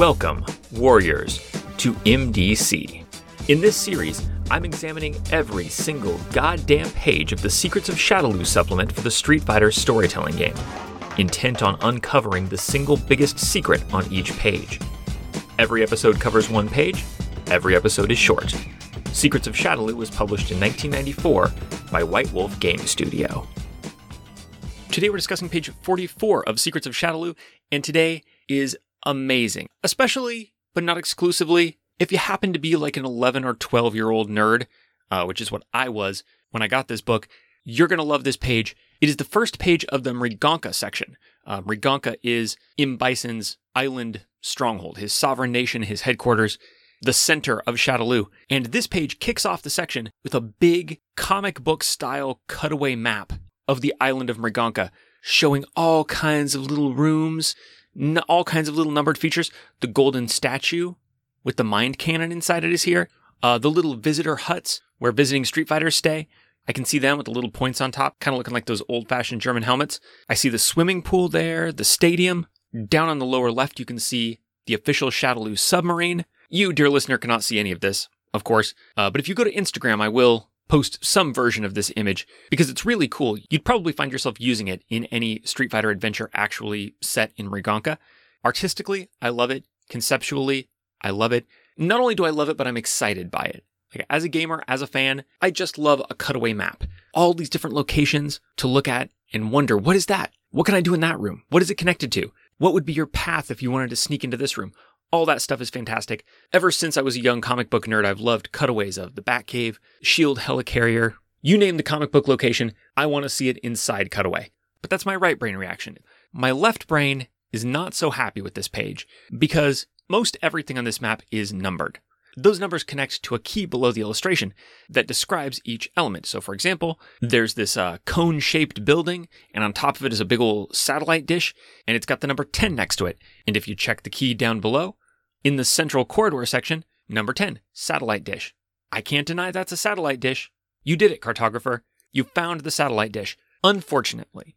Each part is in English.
Welcome, Warriors, to MDC. In this series, I'm examining every single goddamn page of the Secrets of Shadaloo supplement for the Street Fighter storytelling game, intent on uncovering the single biggest secret on each page. Every episode covers one page, every episode is short. Secrets of Shadaloo was published in 1994 by White Wolf Game Studio. Today we're discussing page 44 of Secrets of Shadaloo, and today is amazing, especially, but not exclusively, if you happen to be like an 11 or 12 year old nerd, uh, which is what I was when I got this book. You're going to love this page. It is the first page of the Mriganka section. Uh, is M. Bison's island stronghold, his sovereign nation, his headquarters, the center of Shadaloo. And this page kicks off the section with a big comic book style cutaway map of the island of Mriganka, showing all kinds of little rooms, all kinds of little numbered features. The golden statue with the mind cannon inside it is here. Uh, the little visitor huts where visiting Street Fighters stay. I can see them with the little points on top, kind of looking like those old fashioned German helmets. I see the swimming pool there, the stadium. Down on the lower left, you can see the official Shadaloo submarine. You, dear listener, cannot see any of this, of course. Uh, but if you go to Instagram, I will post some version of this image because it's really cool. You'd probably find yourself using it in any Street Fighter adventure actually set in Mriganka. Artistically, I love it. Conceptually, I love it. Not only do I love it, but I'm excited by it. Like, as a gamer, as a fan, I just love a cutaway map. All these different locations to look at and wonder, what is that? What can I do in that room? What is it connected to? What would be your path if you wanted to sneak into this room? All that stuff is fantastic. Ever since I was a young comic book nerd, I've loved cutaways of the Batcave, Shield Helicarrier. You name the comic book location, I want to see it inside Cutaway. But that's my right brain reaction. My left brain is not so happy with this page because most everything on this map is numbered. Those numbers connect to a key below the illustration that describes each element. So, for example, there's this uh, cone shaped building, and on top of it is a big old satellite dish, and it's got the number 10 next to it. And if you check the key down below, in the central corridor section, number 10, satellite dish. I can't deny that's a satellite dish. You did it, cartographer. You found the satellite dish. Unfortunately,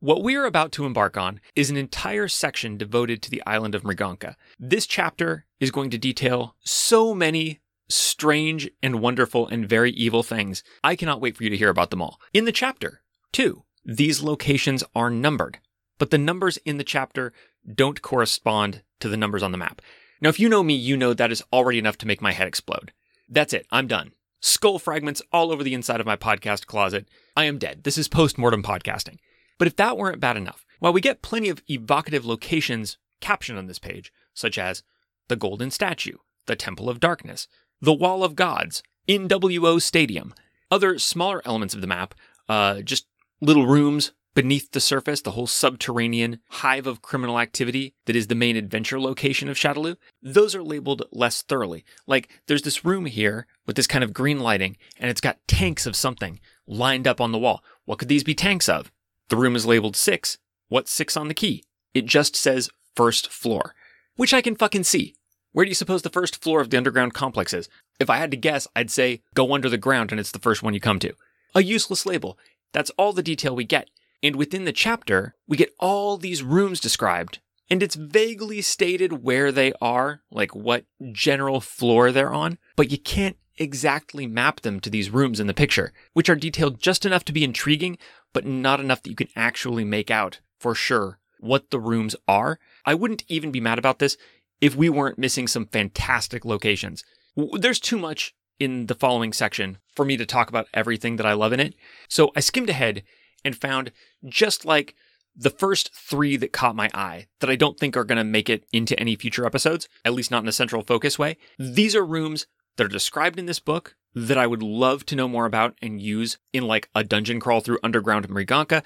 what we are about to embark on is an entire section devoted to the island of Mriganka. This chapter is going to detail so many strange and wonderful and very evil things. I cannot wait for you to hear about them all. In the chapter, two, these locations are numbered, but the numbers in the chapter don't correspond to the numbers on the map. Now, if you know me, you know that is already enough to make my head explode. That's it. I'm done. Skull fragments all over the inside of my podcast closet. I am dead. This is post mortem podcasting. But if that weren't bad enough, while we get plenty of evocative locations captioned on this page, such as the Golden Statue, the Temple of Darkness, the Wall of Gods, NWO Stadium, other smaller elements of the map, uh, just little rooms beneath the surface, the whole subterranean hive of criminal activity that is the main adventure location of Shadaloo, those are labeled less thoroughly. Like, there's this room here with this kind of green lighting, and it's got tanks of something lined up on the wall. What could these be tanks of? The room is labeled six. What's six on the key? It just says first floor, which I can fucking see. Where do you suppose the first floor of the underground complex is? If I had to guess, I'd say go under the ground and it's the first one you come to. A useless label. That's all the detail we get. And within the chapter, we get all these rooms described, and it's vaguely stated where they are, like what general floor they're on, but you can't exactly map them to these rooms in the picture, which are detailed just enough to be intriguing, but not enough that you can actually make out for sure what the rooms are. I wouldn't even be mad about this if we weren't missing some fantastic locations. There's too much in the following section for me to talk about everything that I love in it. So I skimmed ahead and found just like the first three that caught my eye that I don't think are going to make it into any future episodes, at least not in a central focus way. These are rooms that are described in this book that I would love to know more about and use in like a dungeon crawl through underground Mriganka,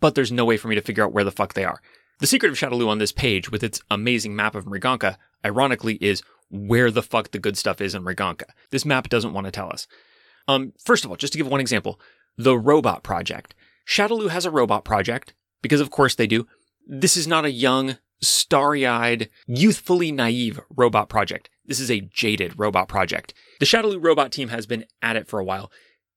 but there's no way for me to figure out where the fuck they are. The secret of Shadaloo on this page, with its amazing map of Mriganka, ironically, is where the fuck the good stuff is in Mriganka. This map doesn't want to tell us. Um, first of all, just to give one example, the Robot Project. Shadaloo has a robot project, because of course they do. This is not a young, starry eyed, youthfully naive robot project. This is a jaded robot project. The Shadaloo robot team has been at it for a while.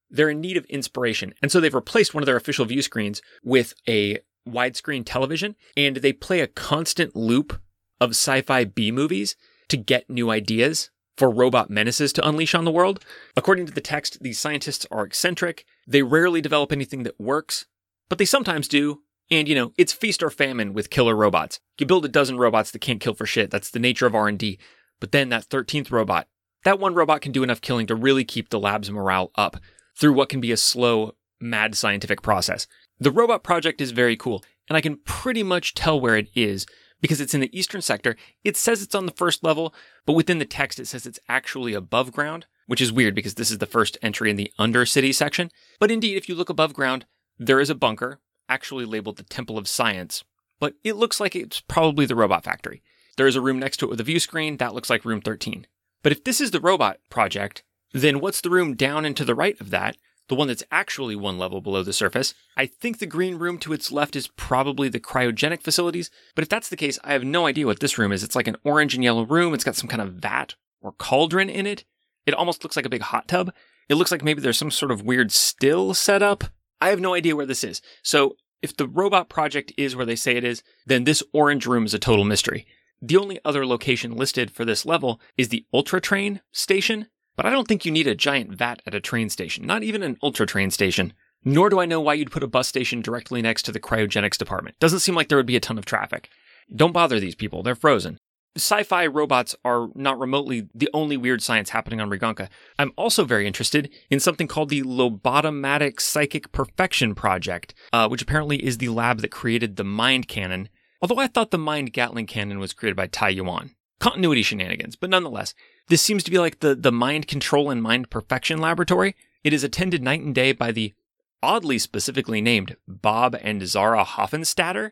They're in need of inspiration, and so they've replaced one of their official view screens with a widescreen television, and they play a constant loop of sci fi B movies to get new ideas for robot menaces to unleash on the world. According to the text, these scientists are eccentric. They rarely develop anything that works, but they sometimes do. And you know, it's feast or famine with killer robots. You build a dozen robots that can't kill for shit. That's the nature of R&D. But then that 13th robot, that one robot can do enough killing to really keep the lab's morale up through what can be a slow, mad scientific process. The robot project is very cool, and I can pretty much tell where it is because it's in the eastern sector. It says it's on the first level, but within the text it says it's actually above ground, which is weird because this is the first entry in the Undercity section. But indeed, if you look above ground, there is a bunker, actually labeled the Temple of Science, but it looks like it's probably the robot factory. There is a room next to it with a view screen, that looks like room 13. But if this is the robot project, then what's the room down and to the right of that? The one that's actually one level below the surface. I think the green room to its left is probably the cryogenic facilities, but if that's the case, I have no idea what this room is. It's like an orange and yellow room. It's got some kind of vat or cauldron in it. It almost looks like a big hot tub. It looks like maybe there's some sort of weird still set up. I have no idea where this is. So if the robot project is where they say it is, then this orange room is a total mystery. The only other location listed for this level is the Ultra Train station, but I don't think you need a giant vat at a train station, not even an Ultra Train station. Nor do I know why you'd put a bus station directly next to the cryogenics department. Doesn't seem like there would be a ton of traffic. Don't bother these people, they're frozen. Sci fi robots are not remotely the only weird science happening on Mriganka. I'm also very interested in something called the Lobotomatic Psychic Perfection Project, uh, which apparently is the lab that created the Mind Cannon Although I thought the Mind Gatling cannon was created by Tai Yuan. Continuity shenanigans, but nonetheless, this seems to be like the, the mind control and mind perfection laboratory. It is attended night and day by the oddly specifically named Bob and Zara Hoffenstatter,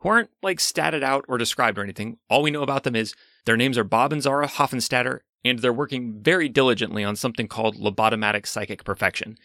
who aren't like statted out or described or anything. All we know about them is their names are Bob and Zara Hoffenstatter, and they're working very diligently on something called lobotomatic psychic perfection.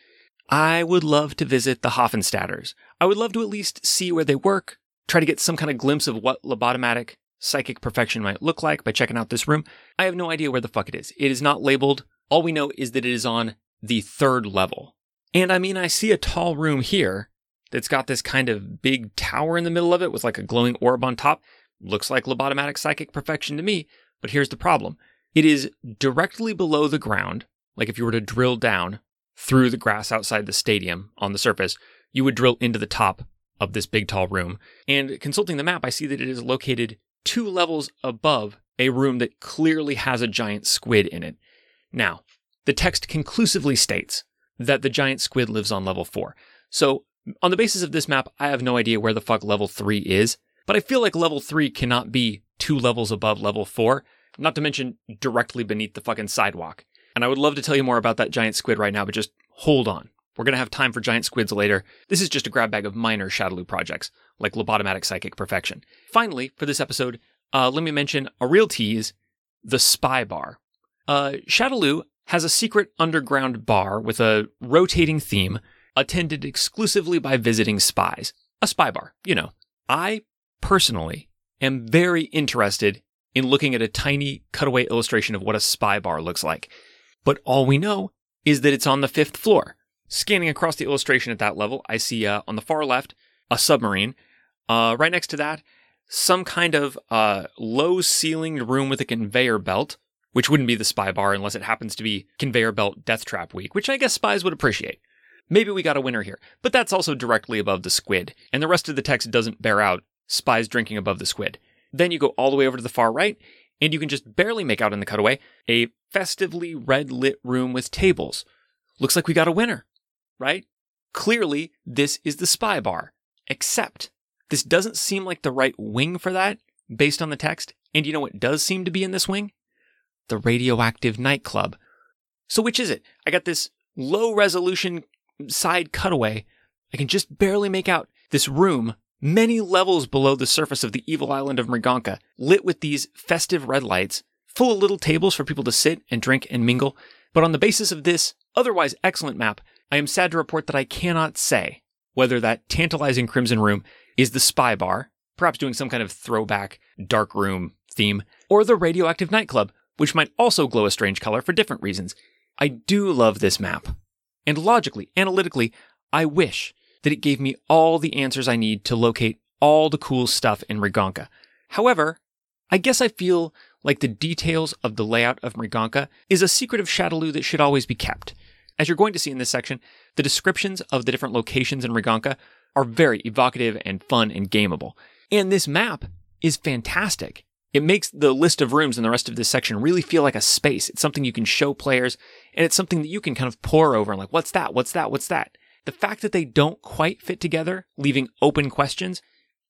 I would love to visit the Hoffenstatters. I would love to at least see where they work, try to get some kind of glimpse of what lobotomatic psychic perfection might look like by checking out this room. I have no idea where the fuck it is. It is not labeled. All we know is that it is on the third level. And I mean, I see a tall room here that's got this kind of big tower in the middle of it with like a glowing orb on top. Looks like lobotomatic psychic perfection to me, but here's the problem. It is directly below the ground. Like if you were to drill down through the grass outside the stadium on the surface, you would drill into the top of this big tall room. And consulting the map, I see that it is located two levels above a room that clearly has a giant squid in it. Now, the text conclusively states that the giant squid lives on level 4. So, on the basis of this map, I have no idea where the fuck level 3 is, but I feel like level 3 cannot be two levels above level 4, not to mention directly beneath the fucking sidewalk. And I would love to tell you more about that giant squid right now, but just hold on. We're going to have time for giant squids later. This is just a grab bag of minor Shadaloo projects, like lobotomatic psychic perfection. Finally, for this episode, uh, let me mention a real tease the Spy Bar. Uh, Shadaloo has a secret underground bar with a rotating theme attended exclusively by visiting spies. A spy bar, you know. I personally am very interested in looking at a tiny cutaway illustration of what a spy bar looks like. But all we know is that it's on the fifth floor. Scanning across the illustration at that level, I see uh, on the far left a submarine. Uh, right next to that, some kind of uh, low ceilinged room with a conveyor belt, which wouldn't be the spy bar unless it happens to be conveyor belt death trap week, which I guess spies would appreciate. Maybe we got a winner here, but that's also directly above the squid, and the rest of the text doesn't bear out spies drinking above the squid. Then you go all the way over to the far right, and you can just barely make out in the cutaway a festively red lit room with tables. Looks like we got a winner right? Clearly, this is the spy bar. Except, this doesn't seem like the right wing for that based on the text. And you know what does seem to be in this wing? The radioactive nightclub. So, which is it? I got this low resolution side cutaway. I can just barely make out this room many levels below the surface of the evil island of Mriganka, lit with these festive red lights, full of little tables for people to sit and drink and mingle. But on the basis of this otherwise excellent map, I am sad to report that I cannot say whether that tantalizing Crimson Room is the spy bar, perhaps doing some kind of throwback dark room theme, or the radioactive nightclub, which might also glow a strange color for different reasons. I do love this map. And logically, analytically, I wish that it gave me all the answers I need to locate all the cool stuff in Mriganka. However, I guess I feel like the details of the layout of Mriganka is a secret of Shadaloo that should always be kept. As you're going to see in this section, the descriptions of the different locations in Mriganka are very evocative and fun and gameable. And this map is fantastic. It makes the list of rooms in the rest of this section really feel like a space. It's something you can show players, and it's something that you can kind of pour over and like, what's that? What's that? What's that? The fact that they don't quite fit together, leaving open questions,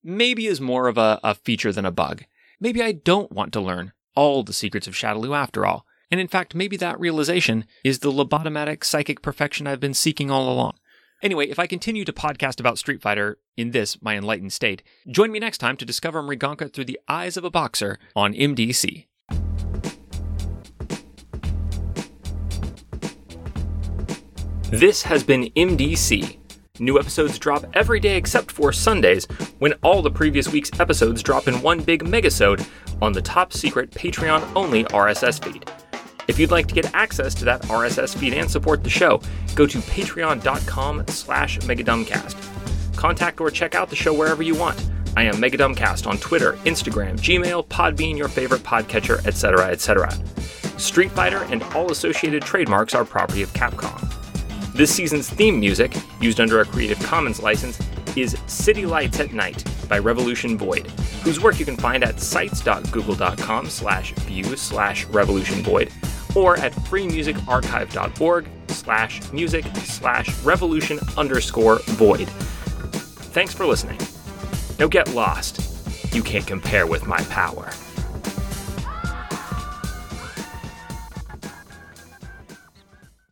maybe is more of a, a feature than a bug. Maybe I don't want to learn all the secrets of Shadaloo after all. And in fact, maybe that realization is the lobotomatic psychic perfection I've been seeking all along. Anyway, if I continue to podcast about Street Fighter in this, my enlightened state, join me next time to discover Mriganka through the eyes of a boxer on MDC. This has been MDC. New episodes drop every day except for Sundays, when all the previous week's episodes drop in one big megasode on the top secret Patreon only RSS feed. If you'd like to get access to that RSS feed and support the show, go to patreon.com slash megadumbcast. Contact or check out the show wherever you want. I am Megadumbcast on Twitter, Instagram, Gmail, Podbean, your favorite podcatcher, etc., etc. Street Fighter and all associated trademarks are property of Capcom. This season's theme music, used under a Creative Commons license, is City Lights at Night by Revolution Void, whose work you can find at sites.google.com slash view slash revolution void or at freemusicarchive.org slash music slash revolution underscore void. Thanks for listening. Now get lost. You can't compare with my power.